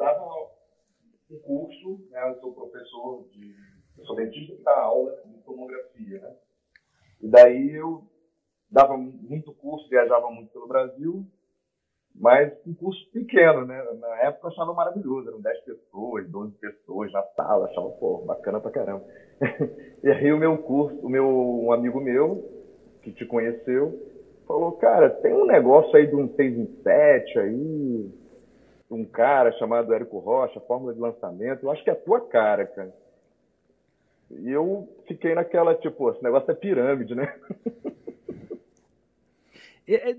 dava um curso, né, eu sou professor de. Eu sou dentista que dá aula de tomografia, né? E daí eu dava muito curso, viajava muito pelo Brasil, mas um curso pequeno, né? Na época eu achava maravilhoso, eram 10 pessoas, 12 pessoas na sala, achava, pô, bacana pra caramba. e aí o meu curso, o meu, um amigo meu, que te conheceu, falou, cara, tem um negócio aí de um 6 em 7 aí, um cara chamado Érico Rocha, fórmula de lançamento, eu acho que é a tua cara, cara. E eu fiquei naquela, tipo, esse negócio é pirâmide, né?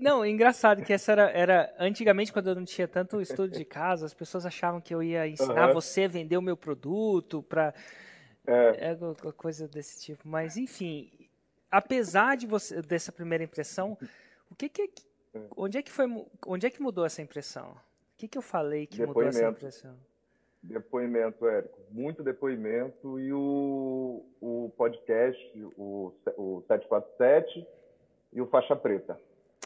Não, é engraçado que essa era, era. Antigamente, quando eu não tinha tanto estudo de casa, as pessoas achavam que eu ia ensinar uhum. você a vender o meu produto para. É. é. coisa desse tipo. Mas, enfim, apesar de você, dessa primeira impressão, o que, que é, onde é que foi, onde é que mudou essa impressão? O que, que eu falei que mudou essa impressão? Depoimento, Érico. Muito depoimento e o, o podcast, o, o 747 e o Faixa Preta.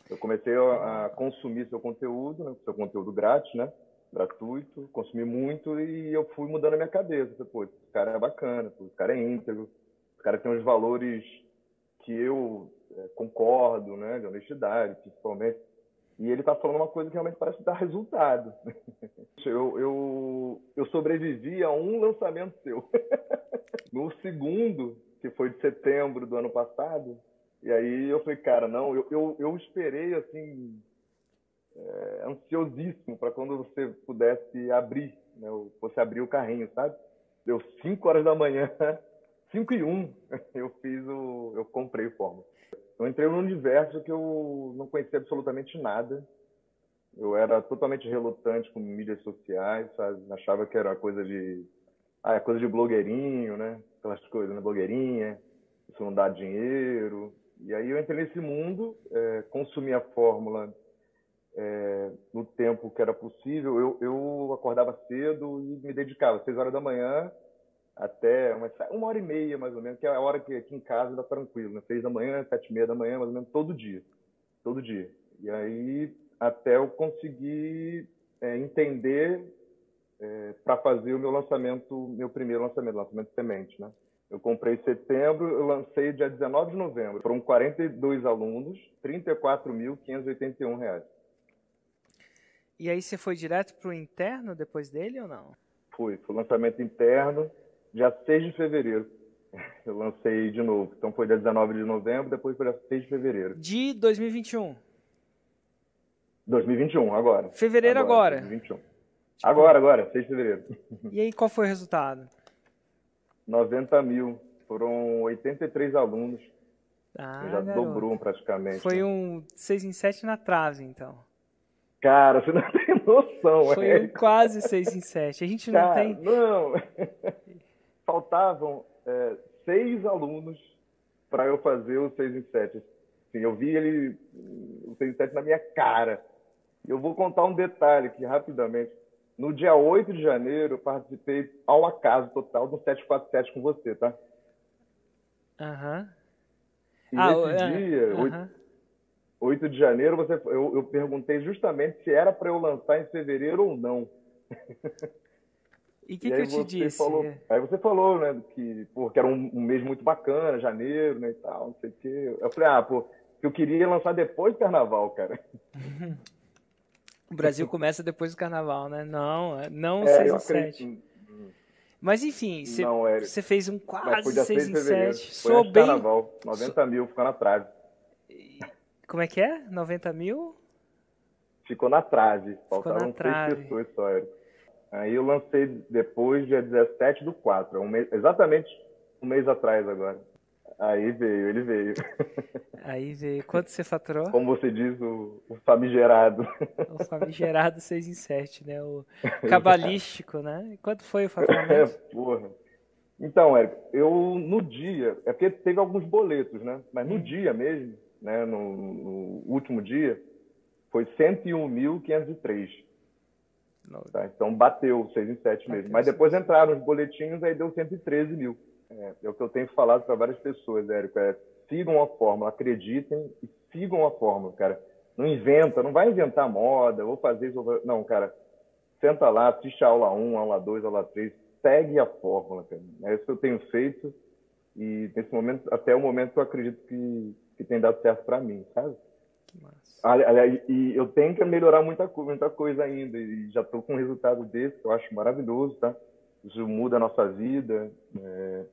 Eu comecei a, a consumir seu conteúdo, né, seu conteúdo grátis, né? Gratuito, consumi muito e eu fui mudando a minha cabeça. Pô, esse cara é bacana, esse cara é íntegro, esse cara tem uns valores que eu é, concordo, né? De honestidade, principalmente. E ele está falando uma coisa que realmente parece dar resultado. Eu, eu, eu sobrevivi a um lançamento seu. No segundo, que foi de setembro do ano passado, e aí eu falei, cara, não, eu, eu, eu esperei assim, é, ansiosíssimo para quando você pudesse abrir, né, você abrir o carrinho, sabe? Deu 5 horas da manhã, 5 e 1, um, eu fiz o. eu comprei o Fórmula. Eu entrei num universo que eu não conhecia absolutamente nada. Eu era totalmente relutante com mídias sociais, sabe? Achava que era coisa de. Ah, é coisa de blogueirinho, né? Aquelas coisas, né? Blogueirinha, isso não dá dinheiro. E aí eu entrei nesse mundo, é, consumi a fórmula é, no tempo que era possível. Eu, eu acordava cedo e me dedicava, seis horas da manhã até uma, uma hora e meia, mais ou menos, que é a hora que aqui em casa dá tranquilo, né? seis da manhã, sete e meia da manhã, mais ou menos, todo dia. Todo dia. E aí, até eu conseguir é, entender é, para fazer o meu lançamento, meu primeiro lançamento, lançamento de semente, né? Eu comprei em setembro, eu lancei dia 19 de novembro. Foram 42 alunos, R$ 34.581. E aí você foi direto para o interno depois dele ou não? Fui, foi lançamento interno, dia 6 de fevereiro. Eu lancei de novo. Então foi dia 19 de novembro, depois foi dia 6 de fevereiro. De 2021? 2021, agora. Fevereiro agora? agora. 2021. Tipo... Agora, agora, 6 de fevereiro. E aí, qual foi o resultado? 90 mil. Foram 83 alunos. Ah, já garoto. dobrou praticamente. Foi né? um 6 em 7 na trave, então. Cara, você não tem noção. Foi é. um quase 6 em 7. A gente Cara, não tem... Não, faltavam é, seis alunos para eu fazer o 6 em 7. Assim, eu vi ele, o 6 em 7 na minha cara. Eu vou contar um detalhe aqui rapidamente. No dia 8 de janeiro, eu participei ao acaso total do 747 com você, tá? Aham. Uhum. E ah, nesse uh, dia, uh -huh. 8, 8 de janeiro, você, eu, eu perguntei justamente se era para eu lançar em fevereiro ou não. E o que, que eu te disse? Falou, aí você falou, né, que, pô, que era um, um, mês muito bacana, janeiro, né, e tal, não sei o quê. Eu falei, ah, pô, que eu queria lançar depois do carnaval, cara. O Brasil começa depois do carnaval, né? Não, é, não é, 6 em 7. Mas enfim, você fez um quase 6 em 7. Sou bem. Carnaval, 90 Sou... mil, ficou na trave. Como é que é? 90 mil? Ficou na trave. Faltaram três pessoas só, Eric. Aí eu lancei depois, dia 17 do 4, um mês, exatamente um mês atrás agora. Aí veio, ele veio. Aí veio. Quanto você faturou? Como você diz, o, o famigerado. O famigerado 6 em 7, né? O cabalístico, né? Quanto foi o faturamento? É, porra. Então, Érico, eu no dia, é porque teve alguns boletos, né? Mas no hum. dia mesmo, né? No, no último dia, foi 101.503. Tá? Então bateu 6 em 7 mesmo. Mas depois entraram os boletins, aí deu 113 mil. É, é o que eu tenho falado para várias pessoas, Érico. É, sigam a fórmula, acreditem e sigam a fórmula, cara. Não inventa, não vai inventar moda, vou fazer isso. Não, cara. senta lá, assiste a aula 1, aula 2, aula 3, segue a fórmula, cara. É isso que eu tenho feito e nesse momento, até o momento, eu acredito que, que tem dado certo para mim, sabe? Que massa. E eu tenho que melhorar muita, muita coisa ainda e já estou com um resultado desse que eu acho maravilhoso, tá? Isso muda a nossa vida. É,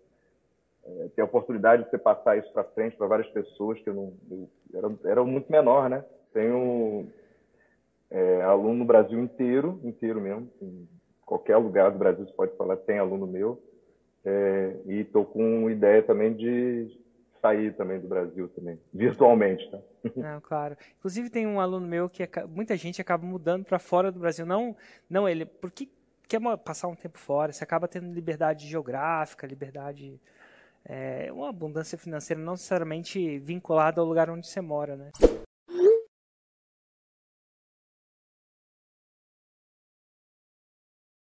é, ter a oportunidade de você passar isso para frente para várias pessoas que eu não eu, era, era muito menor, né? Tenho é, aluno no Brasil inteiro, inteiro mesmo, em qualquer lugar do Brasil você pode falar tem aluno meu. É, e estou com ideia também de sair também do Brasil também, virtualmente, tá? Não, claro. Inclusive tem um aluno meu que muita gente acaba mudando para fora do Brasil, não, não ele, porque quer passar um tempo fora, você acaba tendo liberdade geográfica, liberdade é, uma abundância financeira não necessariamente vinculada ao lugar onde você mora, né?